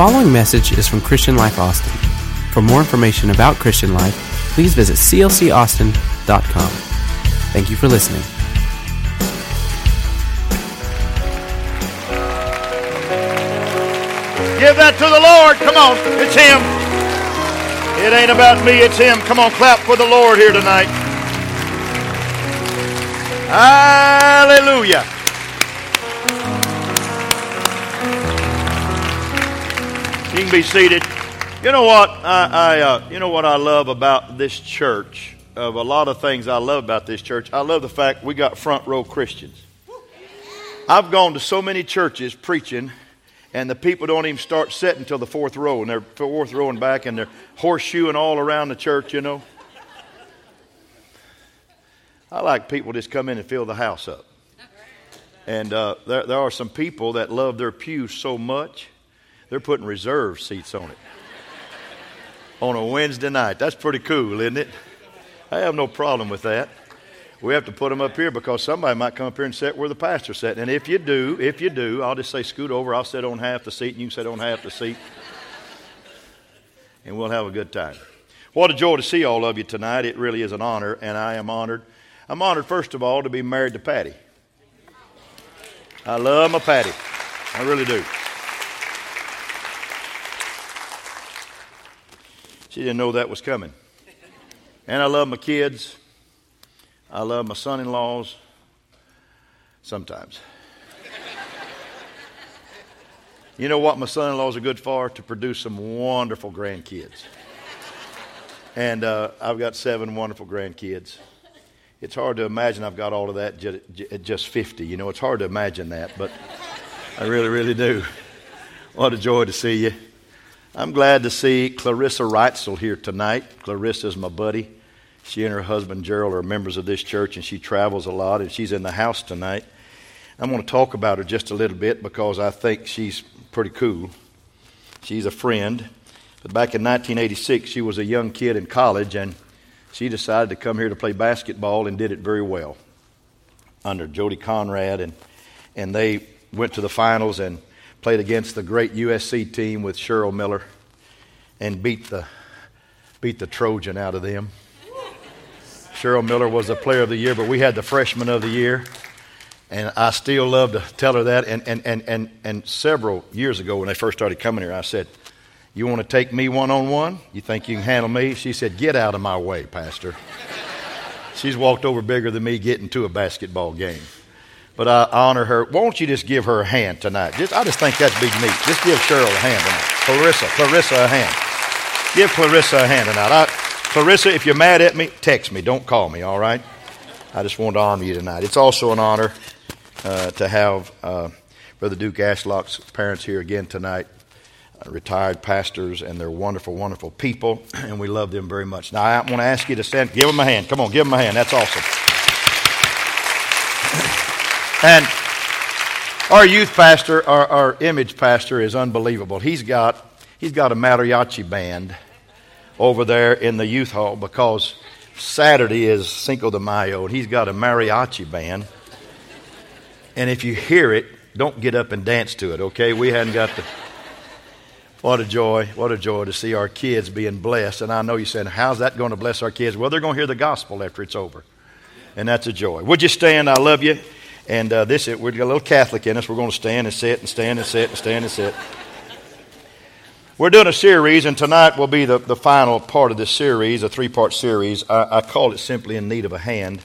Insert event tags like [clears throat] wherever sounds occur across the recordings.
following message is from Christian Life Austin. For more information about Christian Life, please visit clcaustin.com. Thank you for listening. Give that to the Lord. Come on. It's Him. It ain't about me, it's Him. Come on, clap for the Lord here tonight. Hallelujah. You can be seated. You know what I, I uh, you know what I love about this church. Of a lot of things I love about this church, I love the fact we got front row Christians. I've gone to so many churches preaching, and the people don't even start sitting until the fourth row, and they're fourth row and back, and they're horseshoeing all around the church. You know. I like people just come in and fill the house up. And uh, there, there are some people that love their pews so much, they're putting reserve seats on it on a Wednesday night. That's pretty cool, isn't it? I have no problem with that. We have to put them up here because somebody might come up here and sit where the pastor's sitting. And if you do, if you do, I'll just say scoot over. I'll sit on half the seat and you can sit on half the seat. And we'll have a good time. What a joy to see all of you tonight. It really is an honor, and I am honored. I'm honored, first of all, to be married to Patty. I love my Patty. I really do. She didn't know that was coming. And I love my kids. I love my son in laws. Sometimes. You know what my son in laws are good for? To produce some wonderful grandkids. And uh, I've got seven wonderful grandkids. It's hard to imagine I've got all of that at just 50. You know, it's hard to imagine that, but I really, really do. What a joy to see you. I'm glad to see Clarissa Wrightsil here tonight. Clarissa is my buddy. She and her husband Gerald are members of this church, and she travels a lot, and she's in the house tonight. I'm going to talk about her just a little bit because I think she's pretty cool. She's a friend. But back in 1986, she was a young kid in college, and she decided to come here to play basketball and did it very well under Jody Conradt, and and they went to the finals and played against the great USC team with Cheryl Miller and beat the, beat the Trojan out of them. Cheryl Miller was the player of the year, but we had the freshman of the year. And I still love to tell her that. And, and, and, and, and several years ago, when they first started coming here, I said, You want to take me one on one? You think you can handle me? She said, Get out of my way, Pastor. She's walked over bigger than me getting to a basketball game but I honor her. Won't you just give her a hand tonight? Just, I just think that's big neat. Just give Cheryl a hand tonight. Clarissa, Clarissa a hand. Give Clarissa a hand tonight. I, Clarissa, if you're mad at me, text me. Don't call me, all right? I just want to honor you tonight. It's also an honor uh, to have uh, Brother Duke Ashlock's parents here again tonight. Uh, retired pastors, and they're wonderful, wonderful people, [clears throat] and we love them very much. Now, I want to ask you to stand. Give them a hand. Come on, give them a hand. That's awesome. And our youth pastor, our, our image pastor, is unbelievable. He's got, he's got a mariachi band over there in the youth hall because Saturday is Cinco de Mayo, and he's got a mariachi band. And if you hear it, don't get up and dance to it, okay? We hadn't got the. What a joy, what a joy to see our kids being blessed. And I know you're saying, how's that going to bless our kids? Well, they're going to hear the gospel after it's over. And that's a joy. Would you stand? I love you. And uh, this, we've got a little Catholic in us. We're going to stand and sit and stand and sit and stand and sit. We're doing a series, and tonight will be the, the final part of this series, a three part series. I, I, call it simply In Need of a Hand.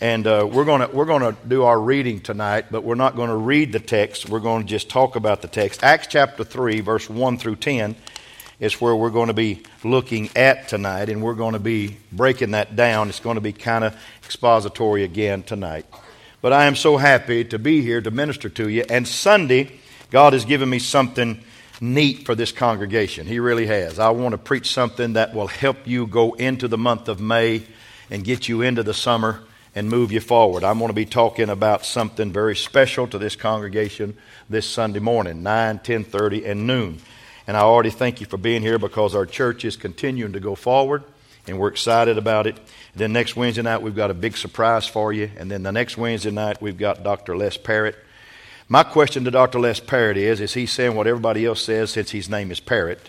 And uh, we're going we're gonna do our reading tonight, but we're not going to read the text. We're going to just talk about the text. Acts chapter 3, verse 1 through 10 is where we're going to be looking at tonight, and we're going to be breaking that down. It's going to be kind of expository again tonight. But I am so happy to be here to minister to you. And Sunday, God has given me something neat for this congregation. He really has. I want to preach something that will help you go into the month of May and get you into the summer and move you forward. I'm going to be talking about something very special to this congregation this Sunday morning, 9, 10:30 and noon. And I already thank you for being here because our church is continuing to go forward and we're excited about it. Then next Wednesday night, we've got a big surprise for you. And then the next Wednesday night, we've got Dr. Les Parrott. My question to Dr. Les Parrott is Is he saying what everybody else says since his name is Parrott?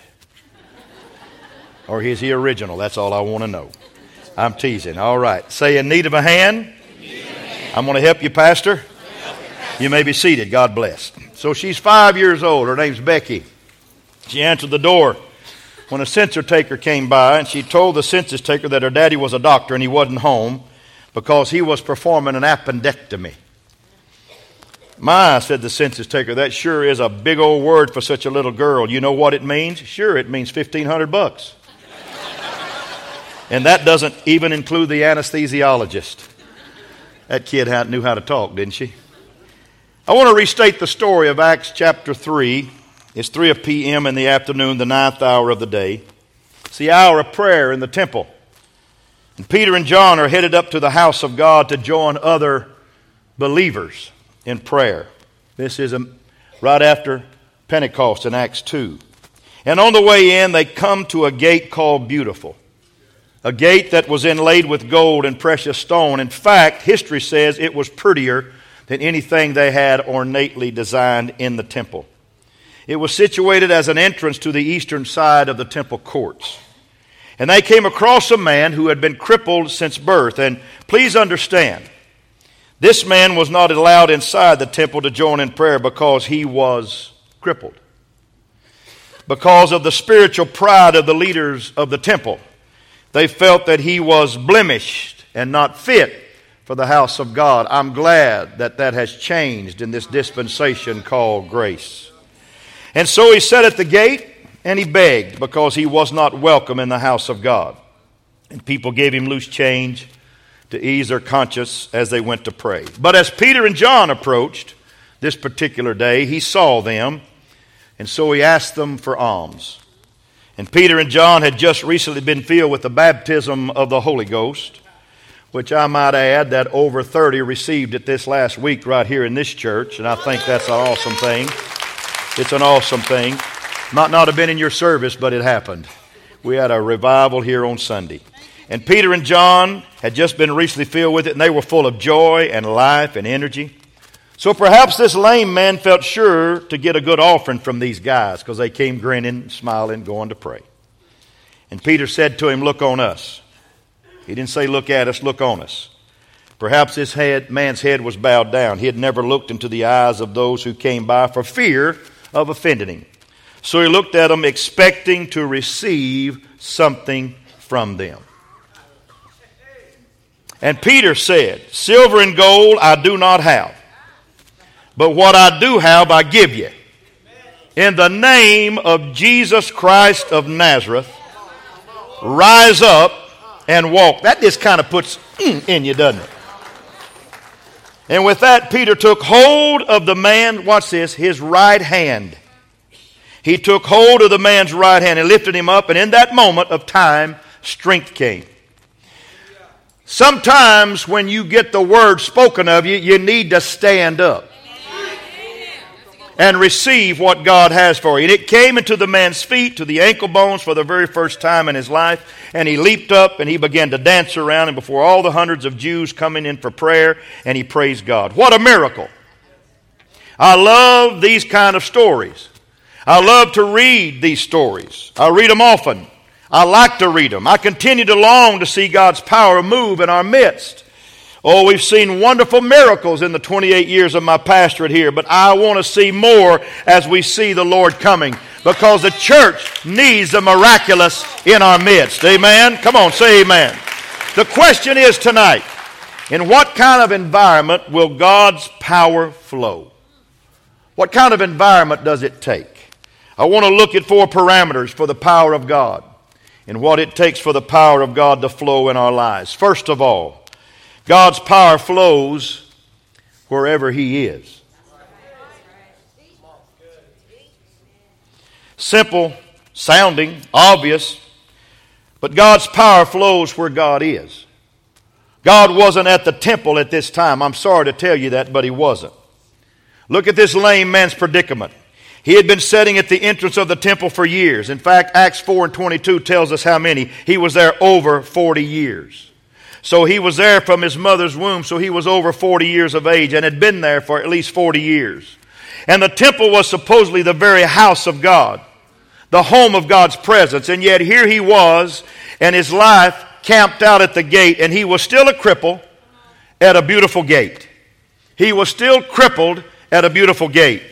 Or is he original? That's all I want to know. I'm teasing. All right. Say, in need of a hand? I'm going to help you, Pastor. You may be seated. God bless. So she's five years old. Her name's Becky. She answered the door when a census taker came by, and she told the census taker that her daddy was a doctor and he wasn't home because he was performing an appendectomy. My, said the census taker, that sure is a big old word for such a little girl. You know what it means? Sure, it means 1500 bucks. and that doesn't even include the anesthesiologist. That kid knew how to talk, didn't she? I want to restate the story of Acts chapter 3 it's 3 p.m. in the afternoon, the ninth hour of the day. It's the hour of prayer in the temple. And Peter and John are headed up to the house of God to join other believers in prayer. This is a, right after Pentecost in Acts 2. And on the way in, they come to a gate called Beautiful, a gate that was inlaid with gold and precious stone. In fact, history says it was prettier than anything they had ornately designed in the temple. It was situated as an entrance to the eastern side of the temple courts. And they came across a man who had been crippled since birth. And please understand, this man was not allowed inside the temple to join in prayer because he was crippled. Because of the spiritual pride of the leaders of the temple, they felt that he was blemished and not fit for the house of God. I'm glad that that has changed in this dispensation called grace. And so he sat at the gate and he begged because he was not welcome in the house of God. And people gave him loose change to ease their conscience as they went to pray. But as Peter and John approached this particular day, he saw them, and so he asked them for alms. And Peter and John had just recently been filled with the baptism of the Holy Ghost, which I might add that over 30 received it this last week right here in this church, and I think that's an awesome thing. It's an awesome thing. Might not have been in your service, but it happened. We had a revival here on Sunday. And Peter and John had just been recently filled with it, and they were full of joy and life and energy. So perhaps this lame man felt sure to get a good offering from these guys because they came grinning, smiling, going to pray. And Peter said to him, Look on us. He didn't say, Look at us, look on us. Perhaps this head, man's head was bowed down. He had never looked into the eyes of those who came by for fear of offending him. So he looked at them, expecting to receive something from them. And Peter said, Silver and gold I do not have, but what I do have I give you. In the name of Jesus Christ of Nazareth, rise up and walk. That just kind of puts mm, in you, doesn't it? And with that, Peter took hold of the man, watch this, his right hand. He took hold of the man's right hand and lifted him up, and in that moment of time, strength came. Sometimes when you get the word spoken of you, you need to stand up and receive what God has for you. And it came into the man's feet, to the ankle bones for the very first time in his life. And he leaped up and he began to dance around and before all the hundreds of Jews coming in for prayer, and he praised God. What a miracle! I love these kind of stories. I love to read these stories. I read them often. I like to read them. I continue to long to see God's power move in our midst. Oh, we've seen wonderful miracles in the 28 years of my pastorate here, but I want to see more as we see the Lord coming because the church needs the miraculous in our midst. Amen? Come on, say amen. The question is tonight in what kind of environment will God's power flow? What kind of environment does it take? I want to look at four parameters for the power of God and what it takes for the power of God to flow in our lives. First of all, God's power flows wherever He is. Simple, sounding, obvious, but God's power flows where God is. God wasn't at the temple at this time. I'm sorry to tell you that, but He wasn't. Look at this lame man's predicament. He had been sitting at the entrance of the temple for years. In fact, Acts 4 and 22 tells us how many. He was there over 40 years. So he was there from his mother's womb, so he was over 40 years of age and had been there for at least 40 years. And the temple was supposedly the very house of God, the home of God's presence. And yet here he was, and his life camped out at the gate, and he was still a cripple at a beautiful gate. He was still crippled at a beautiful gate.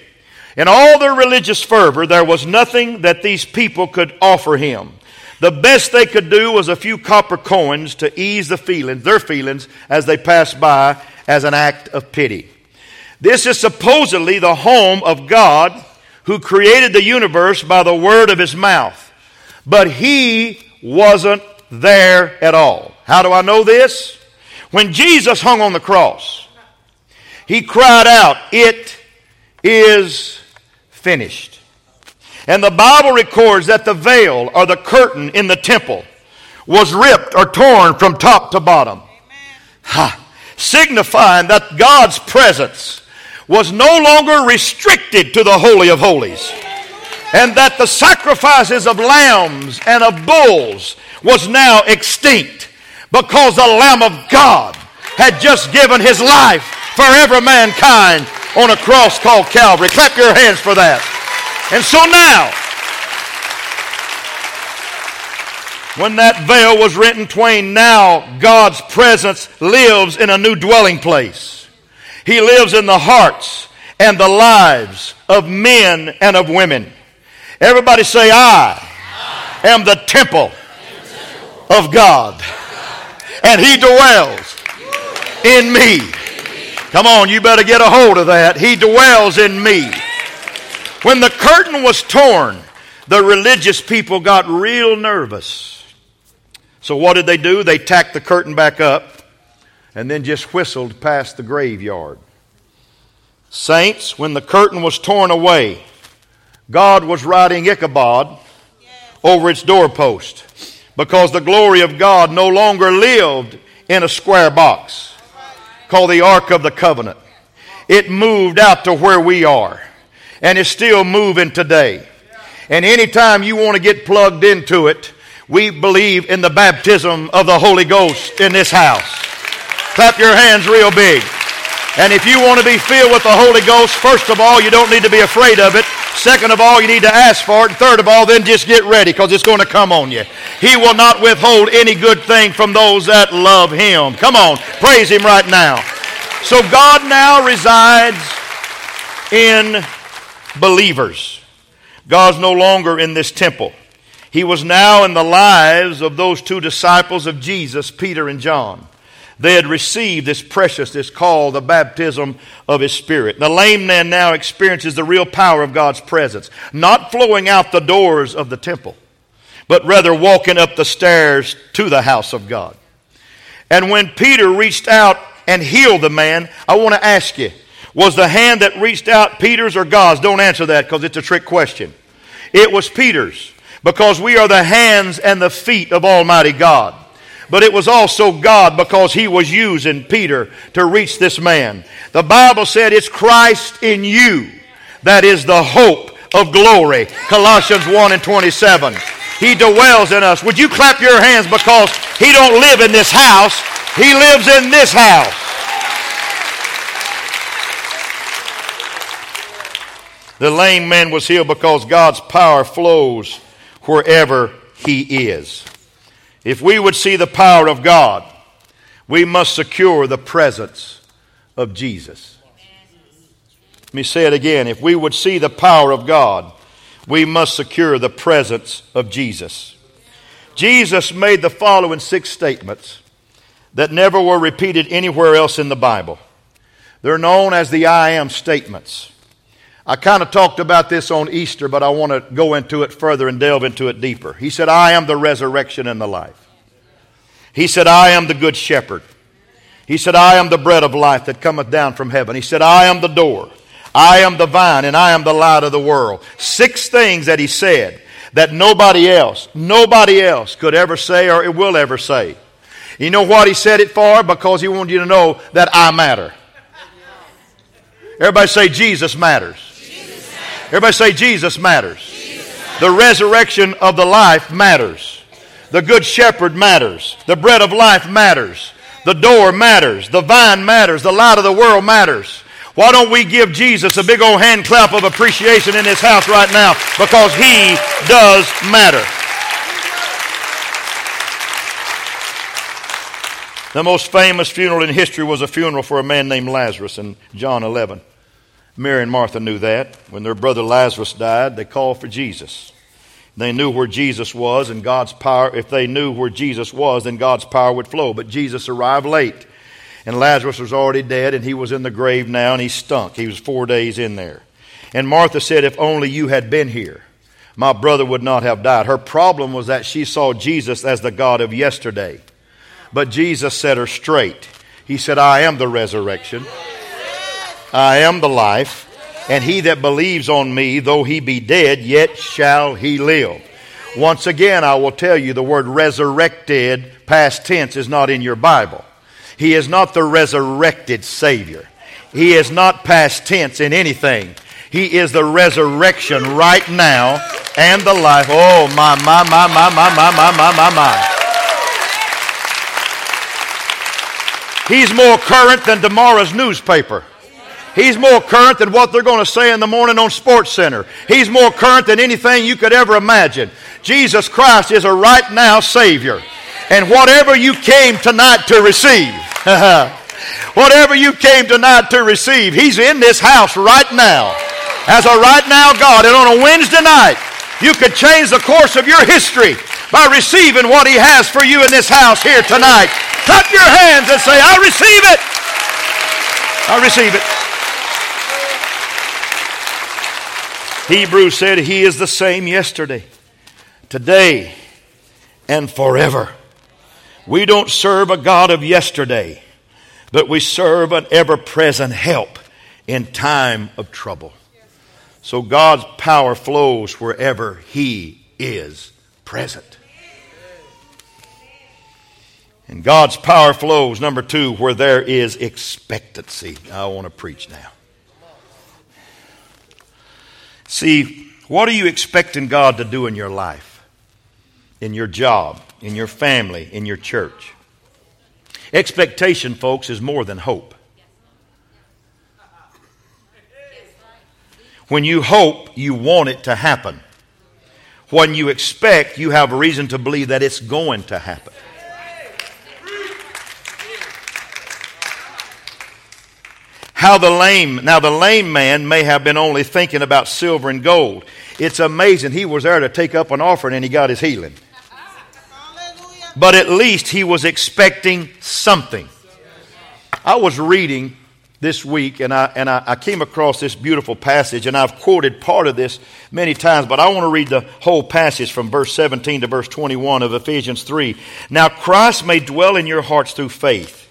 In all their religious fervor, there was nothing that these people could offer him. The best they could do was a few copper coins to ease the feelings, their feelings, as they passed by as an act of pity. This is supposedly the home of God who created the universe by the word of his mouth. But he wasn't there at all. How do I know this? When Jesus hung on the cross, he cried out, It is finished. And the Bible records that the veil or the curtain in the temple was ripped or torn from top to bottom. Ha, signifying that God's presence was no longer restricted to the Holy of Holies. And that the sacrifices of lambs and of bulls was now extinct because the Lamb of God had just given his life for every mankind on a cross called Calvary. Clap your hands for that. And so now, when that veil was rent in twain, now God's presence lives in a new dwelling place. He lives in the hearts and the lives of men and of women. Everybody say, I am the temple of God, and He dwells in me. Come on, you better get a hold of that. He dwells in me. When the curtain was torn, the religious people got real nervous. So, what did they do? They tacked the curtain back up and then just whistled past the graveyard. Saints, when the curtain was torn away, God was writing Ichabod over its doorpost because the glory of God no longer lived in a square box called the Ark of the Covenant. It moved out to where we are and it's still moving today. And anytime you want to get plugged into it, we believe in the baptism of the Holy Ghost in this house. Clap your hands real big. And if you want to be filled with the Holy Ghost, first of all, you don't need to be afraid of it. Second of all, you need to ask for it. And third of all, then just get ready because it's going to come on you. He will not withhold any good thing from those that love Him. Come on, praise Him right now. So God now resides in believers. God's no longer in this temple. He was now in the lives of those two disciples of Jesus, Peter and John. They had received this precious, this call, the baptism of His Spirit. The lame man now experiences the real power of God's presence, not flowing out the doors of the temple, but rather walking up the stairs to the house of God. And when Peter reached out and healed the man, I want to ask you, was the hand that reached out Peter's or God's? Don't answer that because it's a trick question. It was Peter's because we are the hands and the feet of Almighty God. But it was also God because he was using Peter to reach this man. The Bible said it's Christ in you that is the hope of glory. Colossians 1 and 27. He dwells in us. Would you clap your hands because he don't live in this house. He lives in this house. The lame man was healed because God's power flows wherever he is. If we would see the power of God, we must secure the presence of Jesus. Let me say it again. If we would see the power of God, we must secure the presence of Jesus. Jesus made the following six statements that never were repeated anywhere else in the Bible. They're known as the I am statements. I kind of talked about this on Easter, but I want to go into it further and delve into it deeper. He said, I am the resurrection and the life. He said, I am the good shepherd. He said, I am the bread of life that cometh down from heaven. He said, I am the door. I am the vine and I am the light of the world. Six things that he said that nobody else, nobody else could ever say or will ever say. You know what he said it for? Because he wanted you to know that I matter. Everybody say Jesus matters. Everybody say Jesus matters. The resurrection of the life matters. The good shepherd matters. The bread of life matters. The door matters. The vine matters. The light of the world matters. Why don't we give Jesus a big old hand clap of appreciation in this house right now? Because he does matter. The most famous funeral in history was a funeral for a man named Lazarus in John 11. Mary and Martha knew that. When their brother Lazarus died, they called for Jesus. They knew where Jesus was and God's power, if they knew where Jesus was, then God's power would flow. But Jesus arrived late. And Lazarus was already dead and he was in the grave now and he stunk. He was four days in there. And Martha said, If only you had been here, my brother would not have died. Her problem was that she saw Jesus as the God of yesterday. But Jesus set her straight. He said, I am the resurrection, I am the life. And he that believes on me, though he be dead, yet shall he live. Once again, I will tell you the word resurrected, past tense, is not in your Bible. He is not the resurrected Savior. He is not past tense in anything. He is the resurrection right now and the life. Oh, my, my, my, my, my, my, my, my, my, my. He's more current than tomorrow's newspaper. He's more current than what they're going to say in the morning on Sports Center. He's more current than anything you could ever imagine. Jesus Christ is a right now Savior. And whatever you came tonight to receive, [laughs] whatever you came tonight to receive, He's in this house right now. As a right now God. And on a Wednesday night, you could change the course of your history by receiving what He has for you in this house here tonight. Clap your hands and say, I receive it. I receive it. Hebrews said he is the same yesterday, today, and forever. We don't serve a God of yesterday, but we serve an ever present help in time of trouble. So God's power flows wherever He is present. And God's power flows, number two, where there is expectancy. I want to preach now. See, what are you expecting God to do in your life, in your job, in your family, in your church? Expectation, folks, is more than hope. When you hope, you want it to happen. When you expect, you have a reason to believe that it's going to happen. How the lame, now the lame man may have been only thinking about silver and gold. It's amazing. He was there to take up an offering and he got his healing. But at least he was expecting something. I was reading this week and I, and I, I came across this beautiful passage and I've quoted part of this many times, but I want to read the whole passage from verse 17 to verse 21 of Ephesians 3. Now Christ may dwell in your hearts through faith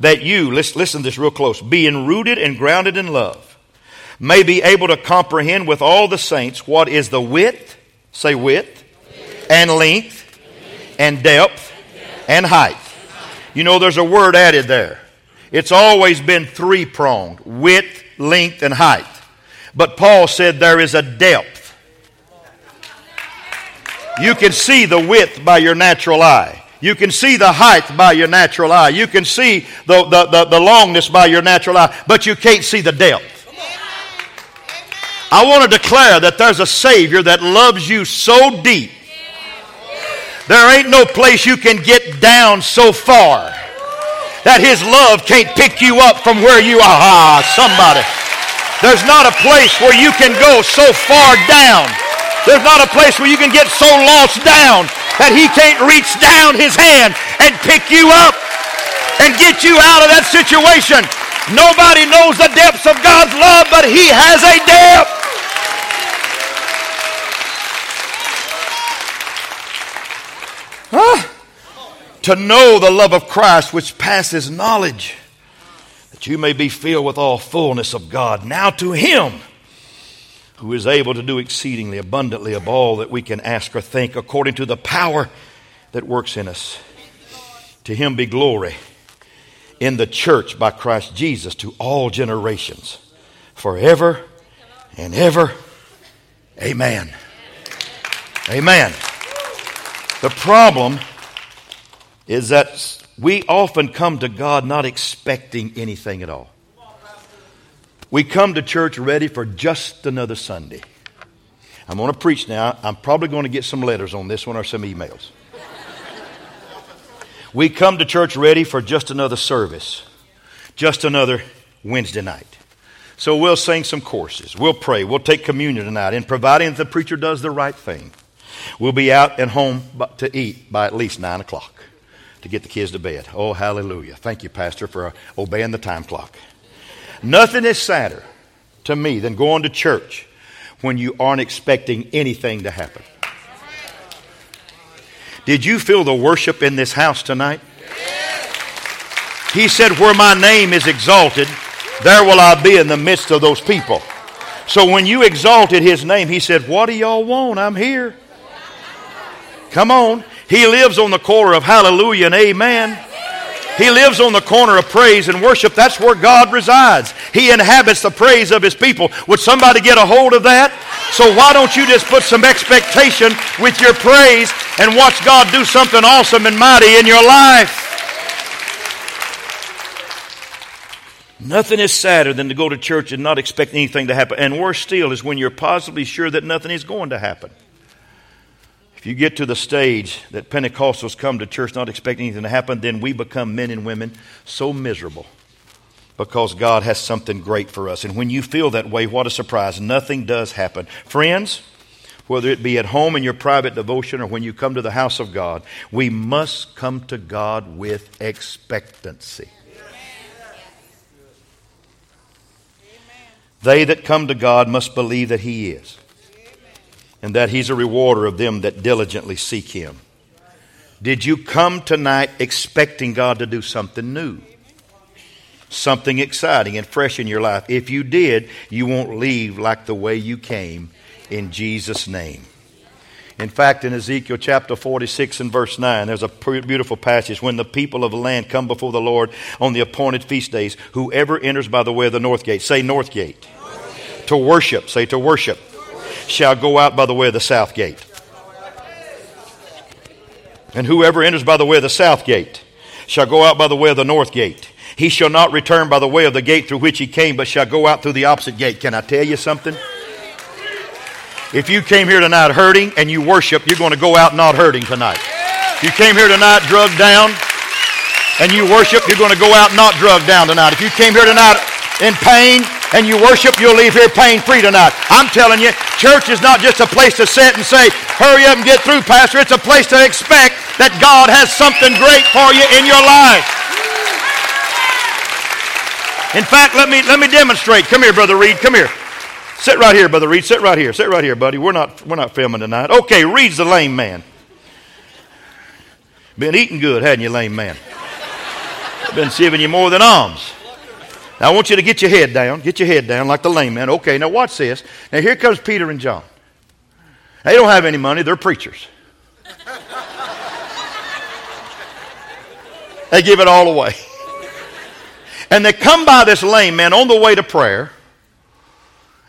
that you, listen, listen to this real close, being rooted and grounded in love, may be able to comprehend with all the saints what is the width, say width, and length, and depth, and height. You know, there's a word added there. It's always been three pronged width, length, and height. But Paul said there is a depth. You can see the width by your natural eye. You can see the height by your natural eye. You can see the, the, the, the longness by your natural eye, but you can't see the depth. I want to declare that there's a Savior that loves you so deep. There ain't no place you can get down so far that His love can't pick you up from where you are. Ah, somebody. There's not a place where you can go so far down. There's not a place where you can get so lost down that He can't reach down His hand and pick you up and get you out of that situation. Nobody knows the depths of God's love, but He has a depth. Huh? To know the love of Christ which passes knowledge, that you may be filled with all fullness of God. Now to Him who is able to do exceedingly abundantly of all that we can ask or think according to the power that works in us. To him be glory in the church by Christ Jesus to all generations, forever and ever. Amen. Amen. The problem is that we often come to God not expecting anything at all. We come to church ready for just another Sunday. I'm going to preach now. I'm probably going to get some letters on this one or some emails. we come to church ready for just another service, just another Wednesday night. So we'll sing some courses. We'll pray. We'll take communion tonight. And providing that the preacher does the right thing, we'll be out and home to eat by at least 9 o'clock to get the kids to bed. Oh, hallelujah. Thank you, Pastor, for obeying the time clock. Nothing is sadder to me than going to church when you aren't expecting anything to happen. Did you feel the worship in this house tonight? He said, Where my name is exalted, there will I be in the midst of those people. So when you exalted his name, he said, What do y'all want? I'm here. Come on. He lives on the corner of hallelujah and amen. He lives on the corner of praise and worship. That's where God resides. He inhabits the praise of His people. Would somebody get a hold of that? So why don't you just put some expectation with your praise and watch God do something awesome and mighty in your life? Nothing is sadder than to go to church and not expect anything to happen. And worse still is when you're positively sure that nothing is going to happen. If you get to the stage that Pentecostals come to church not expecting anything to happen, then we become men and women so miserable because God has something great for us. And when you feel that way, what a surprise. Nothing does happen. Friends, whether it be at home in your private devotion or when you come to the house of God, we must come to God with expectancy. They that come to God must believe that He is and that He's a rewarder of them that diligently seek Him. Did you come tonight expecting God to do something new? Something exciting and fresh in your life? If you did, you won't leave like the way you came in Jesus' name. In fact, in Ezekiel chapter 46 and verse 9, there's a beautiful passage. When the people of the land come before the Lord on the appointed feast days, whoever enters by the way of the north gate, say north gate. North gate. To worship, say to worship shall go out by the way of the south gate. And whoever enters by the way of the south gate shall go out by the way of the north gate. He shall not return by the way of the gate through which he came, but shall go out through the opposite gate. Can I tell you something? If you came here tonight hurting and you worship, you're going to go out not hurting tonight. If you came here tonight drugged down and you worship, you're going to go out not drugged down tonight. If you came here tonight in pain and you worship, you'll leave here pain free tonight. I'm telling you, church is not just a place to sit and say, hurry up and get through, Pastor. It's a place to expect that God has something great for you in your life. In fact, let me, let me demonstrate. Come here, Brother Reed. Come here. Sit right here, Brother Reed. Sit right here. Sit right here, buddy. We're not, we're not filming tonight. Okay, Reed's the lame man. Been eating good, hadn't you, lame man? Been giving you more than alms. Now, I want you to get your head down. Get your head down like the lame man. Okay, now watch this. Now, here comes Peter and John. They don't have any money, they're preachers. [laughs] they give it all away. And they come by this lame man on the way to prayer.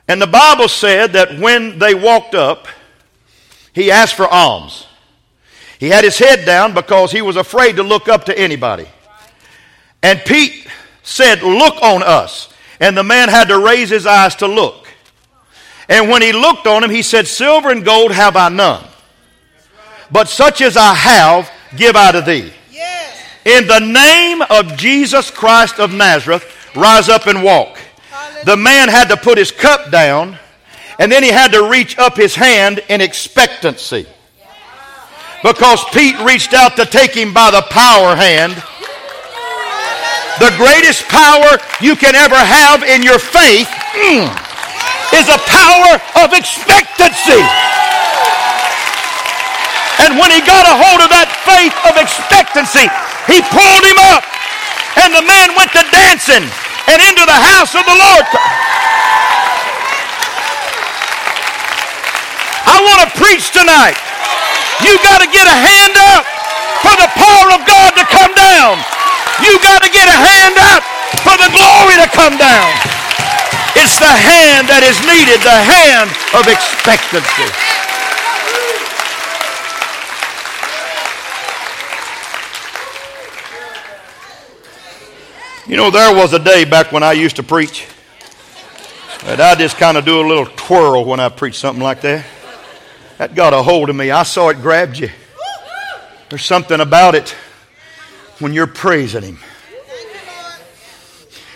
And the Bible said that when they walked up, he asked for alms. He had his head down because he was afraid to look up to anybody. And Pete said, Look on us. And the man had to raise his eyes to look. And when he looked on him, he said, Silver and gold have I none. But such as I have, give I to thee. In the name of Jesus Christ of Nazareth, rise up and walk. The man had to put his cup down, and then he had to reach up his hand in expectancy. Because Pete reached out to take him by the power hand the greatest power you can ever have in your faith mm, is a power of expectancy. And when he got a hold of that faith of expectancy, he pulled him up. And the man went to dancing and into the house of the Lord. I want to preach tonight. You got to get a hand up for the power of God to come down. You got to get a hand up for the glory to come down. It's the hand that is needed, the hand of expectancy. You know, there was a day back when I used to preach But I just kind of do a little twirl when I preach something like that. That got a hold of me. I saw it grabbed you. There's something about it when you're praising Him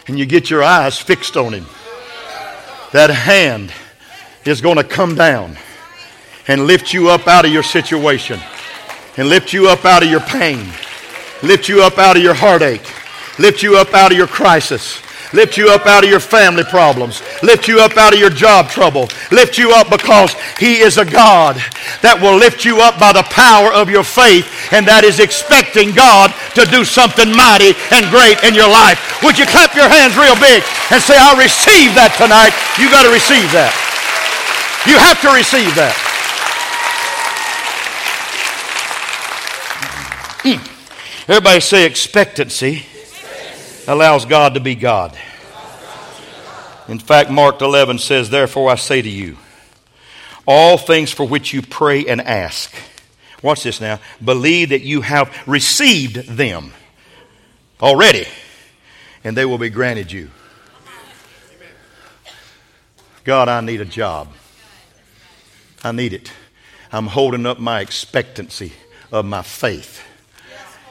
and you get your eyes fixed on Him. That hand is going to come down and lift you up out of your situation and lift you up out of your pain, lift you up out of your heartache, lift you up out of your crisis lift you up out of your family problems, lift you up out of your job trouble, lift you up because He is a God that will lift you up by the power of your faith, and that is expecting God to do something mighty and great in your life. Would you clap your hands real big and say, I receive that tonight? You got to receive that. You have to receive that. Hmm. Everybody say expectancy allows God to be God. In fact, Mark 11 says, Therefore I say to you, all things for which you pray and ask, watch this now, believe that you have received them already, and they will be granted you. God, I need a job. I need it. I'm holding up my expectancy of my faith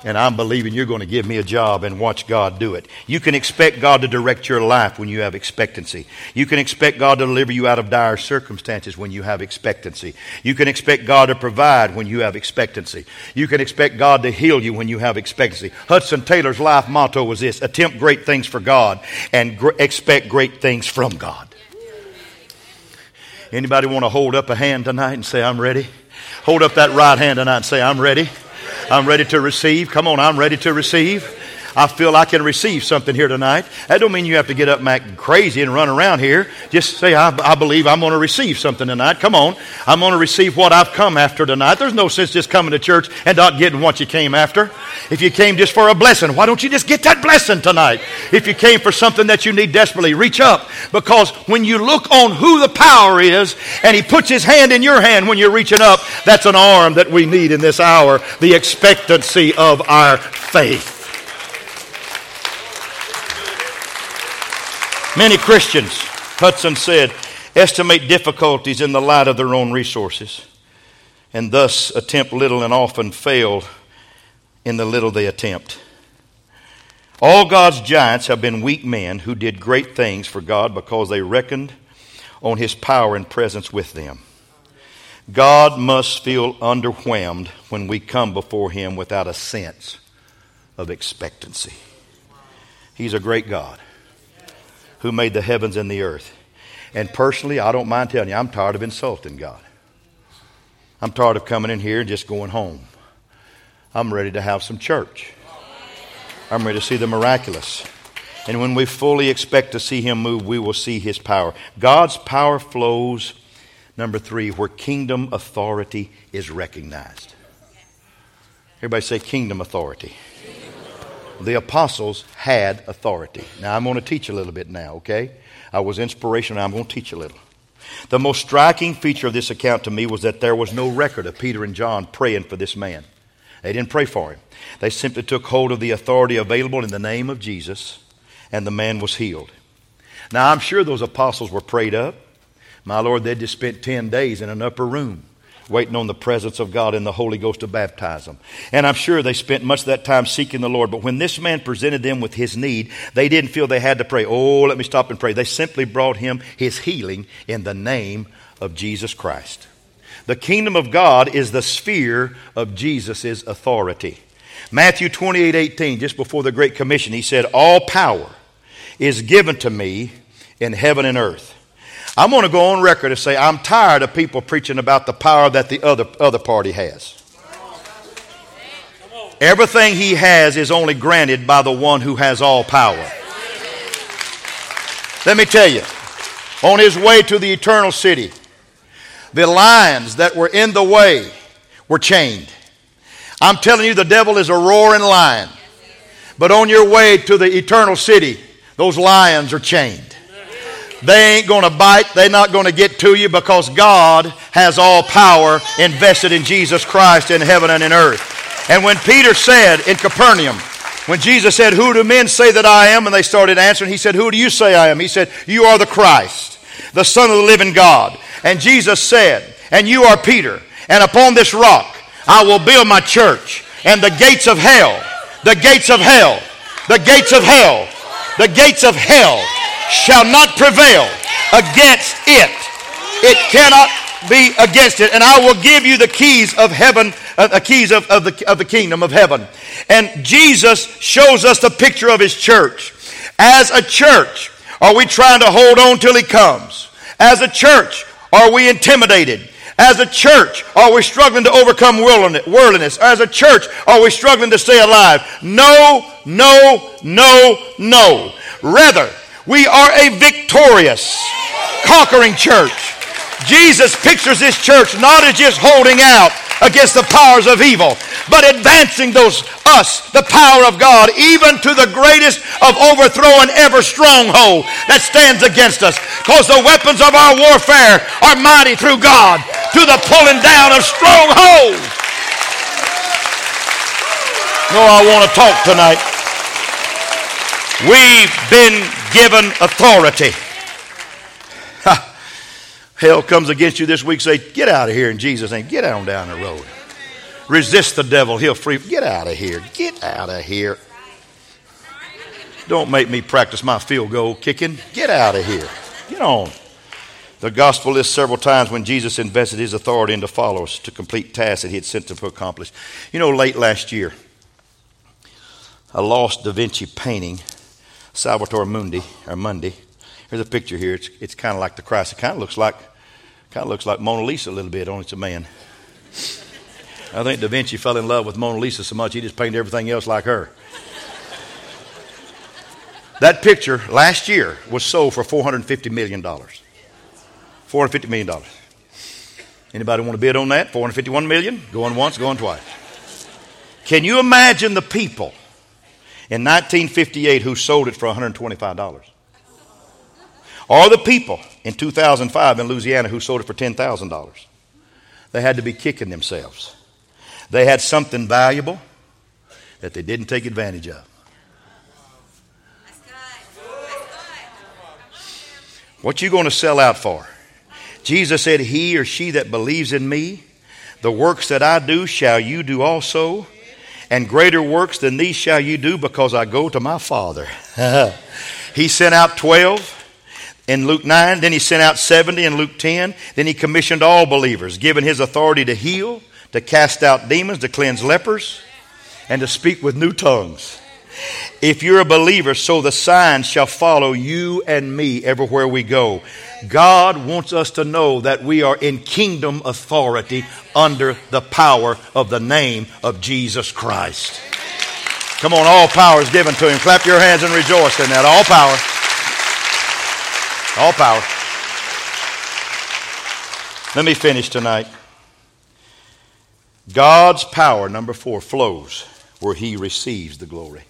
and I'm believing you're going to give me a job and watch God do it. You can expect God to direct your life when you have expectancy. You can expect God to deliver you out of dire circumstances when you have expectancy. You can expect God to provide when you have expectancy. You can expect God to heal you when you have expectancy. Hudson Taylor's life motto was this attempt great things for God and gr- expect great things from God. Anybody want to hold up a hand tonight and say, I'm ready? Hold up that right hand tonight and say, I'm ready. I'm ready to receive. Come on, I'm ready to receive. I feel I can receive something here tonight. That don't mean you have to get up and act crazy and run around here. Just say, I, I believe I'm going to receive something tonight. Come on. I'm going to receive what I've come after tonight. There's no sense just coming to church and not getting what you came after. If you came just for a blessing, why don't you just get that blessing tonight? If you came for something that you need desperately, reach up. Because when you look on who the power is and he puts his hand in your hand when you're reaching up, that's an arm that we need in this hour. The expectancy of our faith. Many Christians, Hudson said, estimate difficulties in the light of their own resources and thus attempt little and often fail in the little they attempt. All God's giants have been weak men who did great things for God because they reckoned on His power and presence with them. God must feel underwhelmed when we come before Him without a sense of expectancy. He's a great God who made the heavens and the earth. And personally, I don't mind telling you, I'm tired of insulting God. I'm tired of coming in here and just going home. I'm ready to have some church. I'm ready to see the miraculous. And when we fully expect to see Him move, we will see His power. God's power flows, number three, where kingdom authority is recognized. Everybody say kingdom authority the apostles had authority. Now, I'm going to teach a little bit now, okay? I was inspirational. I'm going to teach a little. The most striking feature of this account to me was that there was no record of Peter and John praying for this man. They didn't pray for him. They simply took hold of the authority available in the name of Jesus, and the man was healed. Now, I'm sure those apostles were prayed up. My Lord, they just spent 10 days in an upper room waiting on the presence of God and the Holy Ghost to baptize them. And I'm sure they spent much of that time seeking the Lord. But when this man presented them with his need, they didn't feel they had to pray, oh, let me stop and pray. They simply brought him his healing in the name of Jesus Christ. The kingdom of God is the sphere of Jesus' authority. Matthew 28 18, just before the Great Commission, he said, All power is given to me in heaven and earth. I'm going to go on record and say I'm tired of people preaching about the power that the other, other party has. Everything he has is only granted by the one who has all power. Let me tell you, on his way to the eternal city, the lions that were in the way were chained. I'm telling you, the devil is a roaring lion. But on your way to the eternal city, those lions are chained. They ain't going to bite. They're not going to get to you because God has all power invested in Jesus Christ in heaven and in earth. And when Peter said in Capernaum, when Jesus said, Who do men say that I am? And they started answering, he said, Who do you say I am? He said, You are the Christ, the Son of the living God. And Jesus said, And you are Peter, and upon this rock I will build my church, and the gates of hell, the gates of hell, the gates of hell, the gates of hell shall not prevail against it. It cannot be against it. And I will give you the keys of heaven, uh, the keys of, of, the, of the kingdom of heaven. And Jesus shows us the picture of his church. As a church, are we trying to hold on till he comes? As a church, are we intimidated? As a church, are we struggling to overcome worldliness? As a church, are we struggling to stay alive? No, no, no, no. Rather, we are a victorious, conquering church. Jesus pictures this church not as just holding out against the powers of evil, but advancing those us, the power of God, even to the greatest of overthrowing every stronghold that stands against us. Because the weapons of our warfare are mighty through God to the pulling down of strongholds. No, I want to talk tonight. We've been given authority. Hell comes against you this week, say, Get out of here in Jesus' name. Get on down the road. Resist the devil, he'll free. Get out of here. Get out of here. Don't make me practice my field goal kicking. Get out of here. Get on. The gospel lists several times when Jesus invested his authority into followers to complete tasks that he had sent them to accomplish. You know, late last year, a lost Da Vinci painting Salvator Mundi or Mundi. Here's a picture here. It's, it's kind of like the Christ. It kind of looks like kind of looks like Mona Lisa a little bit, only it's a man. I think Da Vinci fell in love with Mona Lisa so much he just painted everything else like her. That picture last year was sold for $450 million. $450 million. Anybody want to bid on that? 451 million? Going once, going twice. Can you imagine the people in 1958 who sold it for $125. Or the people in 2005 in Louisiana who sold it for $10,000. They had to be kicking themselves. They had something valuable that they didn't take advantage of. What you going to sell out for? Jesus said, He or she that believes in me, the works that I do shall you do also and greater works than these shall you do because I go to my Father. [laughs] he sent out 12 in Luke 9, then he sent out 70 in Luke 10, then he commissioned all believers, given his authority to heal, to cast out demons, to cleanse lepers, and to speak with new tongues. If you're a believer, so the signs shall follow you and me everywhere we go. God wants us to know that we are in kingdom authority under the power of the name of Jesus Christ. Come on, all power is given to him. Clap your hands and rejoice in that. All power. All power. Let me finish tonight. God's power, number four, flows where he receives the glory.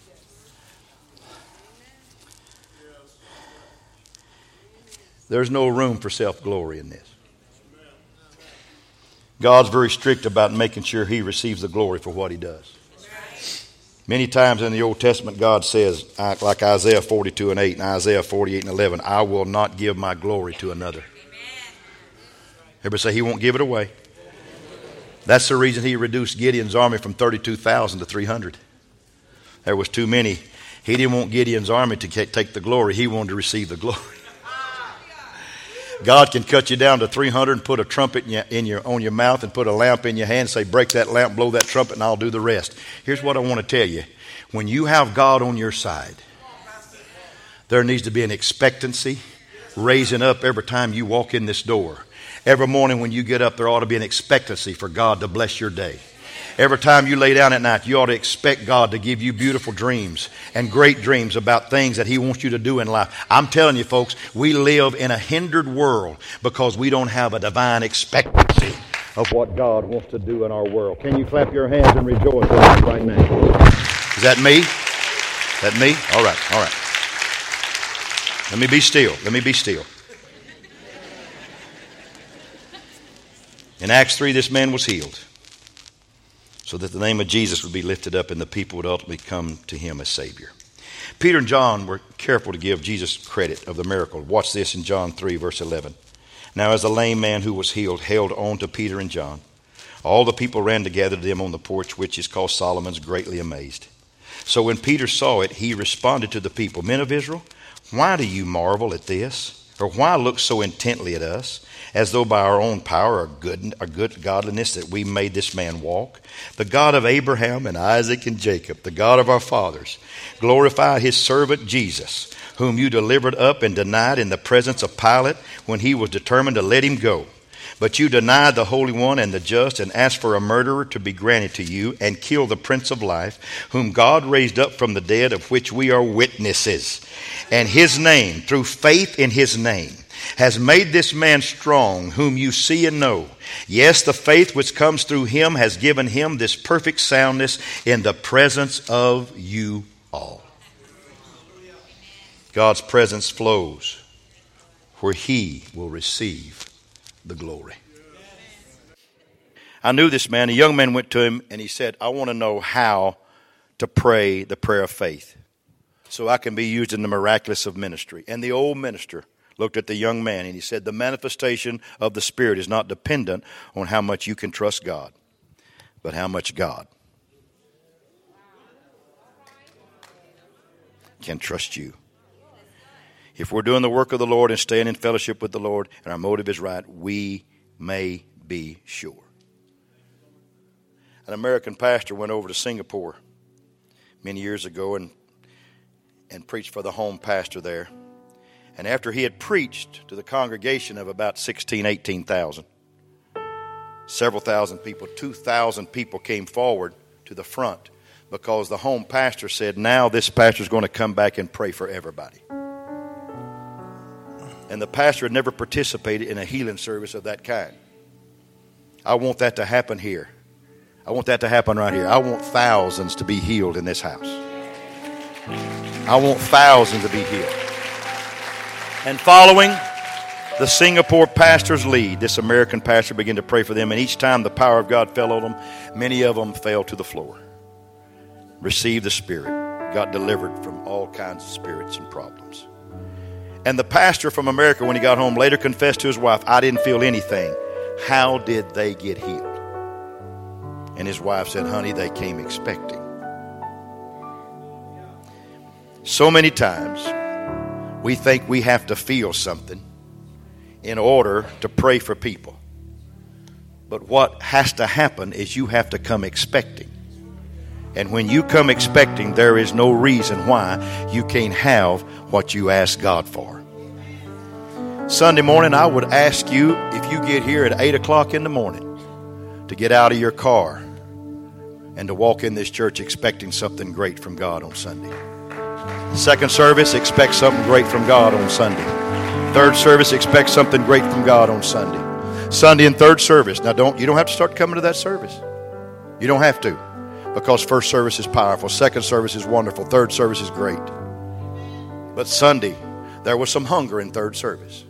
There's no room for self glory in this. God's very strict about making sure he receives the glory for what he does. Many times in the Old Testament, God says, like Isaiah 42 and 8 and Isaiah 48 and 11, I will not give my glory to another. Everybody say he won't give it away. That's the reason he reduced Gideon's army from 32,000 to 300. There was too many. He didn't want Gideon's army to take the glory. He wanted to receive the glory. God can cut you down to 300 and put a trumpet in your, in your, on your mouth and put a lamp in your hand, and say, break that lamp, blow that trumpet, and I'll do the rest. Here's what I want to tell you. When you have God on your side, there needs to be an expectancy raising up every time you walk in this door. Every morning when you get up, there ought to be an expectancy for God to bless your day. Every time you lay down at night, you ought to expect God to give you beautiful dreams and great dreams about things that He wants you to do in life. I'm telling you, folks, we live in a hindered world because we don't have a divine expectancy of what God wants to do in our world. Can you clap your hands and rejoice right now? Is that me? Is that me? All right, all right. Let me be still. Let me be still. In Acts 3, this man was healed so that the name of Jesus would be lifted up and the people would ultimately come to him as Savior. Peter and John were careful to give Jesus credit of the miracle. Watch this in John 3, verse 11. Now, as the lame man who was healed held on to Peter and John, all the people ran together to them on the porch, which is called Solomon's, greatly amazed. So when Peter saw it, he responded to the people Men of Israel, why do you marvel at this? Or why look so intently at us, as though by our own power or good, or good godliness that we made this man walk? The God of Abraham and Isaac and Jacob, the God of our fathers, glorified his servant Jesus, whom you delivered up and denied in the presence of Pilate when he was determined to let him go. But you denied the Holy One and the just, and asked for a murderer to be granted to you, and killed the Prince of Life, whom God raised up from the dead, of which we are witnesses. And his name, through faith in his name, has made this man strong, whom you see and know. Yes, the faith which comes through him has given him this perfect soundness in the presence of you all. God's presence flows where he will receive the glory. I knew this man. A young man went to him and he said, I want to know how to pray the prayer of faith so I can be used in the miraculous of ministry. And the old minister looked at the young man and he said, The manifestation of the Spirit is not dependent on how much you can trust God, but how much God can trust you. If we're doing the work of the Lord and staying in fellowship with the Lord and our motive is right, we may be sure. An American pastor went over to Singapore many years ago and, and preached for the home pastor there. And after he had preached to the congregation of about 16, 18,000, several thousand people, 2,000 people came forward to the front because the home pastor said, Now this pastor is going to come back and pray for everybody and the pastor had never participated in a healing service of that kind. I want that to happen here. I want that to happen right here. I want thousands to be healed in this house. I want thousands to be healed. And following the Singapore pastor's lead, this American pastor began to pray for them, and each time the power of God fell on them, many of them fell to the floor, received the Spirit, got delivered from all kinds of spirits and problems. And the pastor from America, when he got home, later confessed to his wife, I didn't feel anything. How did they get healed? And his wife said, Honey, they came expecting. So many times we think we have to feel something in order to pray for people. But what has to happen is you have to come expecting. And when you come expecting, there is no reason why you can't have what you ask God for. Sunday morning, I would ask you if you get here at 8 o'clock in the morning to get out of your car and to walk in this church expecting something great from God on Sunday. Second service, expect something great from God on Sunday. Third service, expect something great from God on Sunday. Sunday and third service. Now don't you don't have to start coming to that service. You don't have to. Because first service is powerful, second service is wonderful, third service is great. But Sunday, there was some hunger in third service.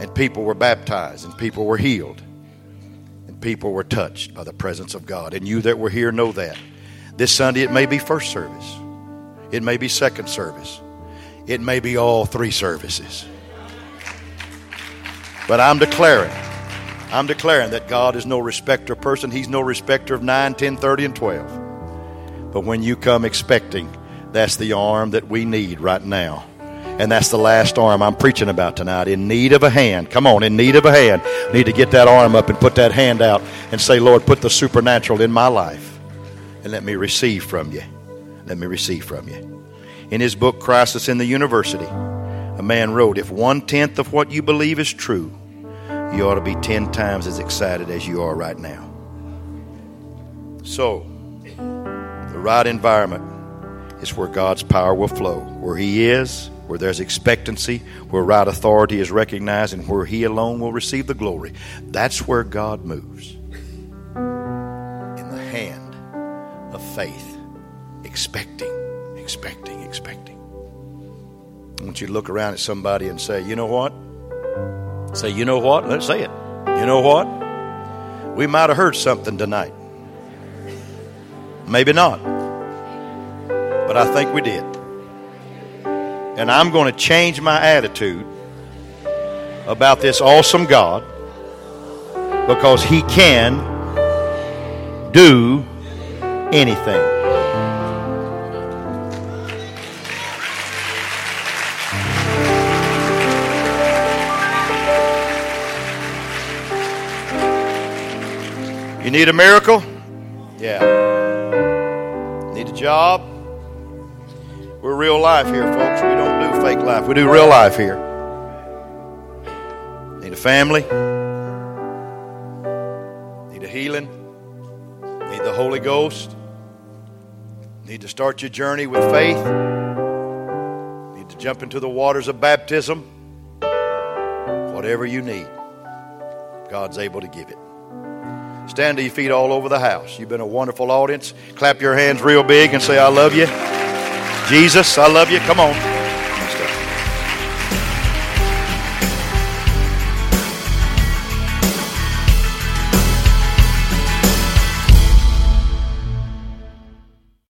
And people were baptized, and people were healed, and people were touched by the presence of God. And you that were here know that. This Sunday, it may be first service, it may be second service, it may be all three services. But I'm declaring, I'm declaring that God is no respecter of person. He's no respecter of 9, 10, 30, and 12. But when you come expecting, that's the arm that we need right now and that's the last arm I'm preaching about tonight. In need of a hand. Come on, in need of a hand. Need to get that arm up and put that hand out and say, Lord, put the supernatural in my life and let me receive from you. Let me receive from you. In his book, Crisis in the University, a man wrote, If one tenth of what you believe is true, you ought to be ten times as excited as you are right now. So, the right environment is where God's power will flow. Where He is, where there's expectancy, where right authority is recognized, and where He alone will receive the glory. That's where God moves. Faith, expecting, expecting, expecting. I want you to look around at somebody and say, you know what? Say, you know what? Let's say it. You know what? We might have heard something tonight. Maybe not. but I think we did. And I'm going to change my attitude about this awesome God because He can do anything. You need a miracle? Yeah. Need a job? We're real life here, folks. We don't do fake life. We do real life here. Need a family? Need a healing? Need the Holy Ghost? Need to start your journey with faith? Need to jump into the waters of baptism? Whatever you need, God's able to give it. Stand to your feet all over the house. You've been a wonderful audience. Clap your hands real big and say, I love you. Jesus, I love you. Come on.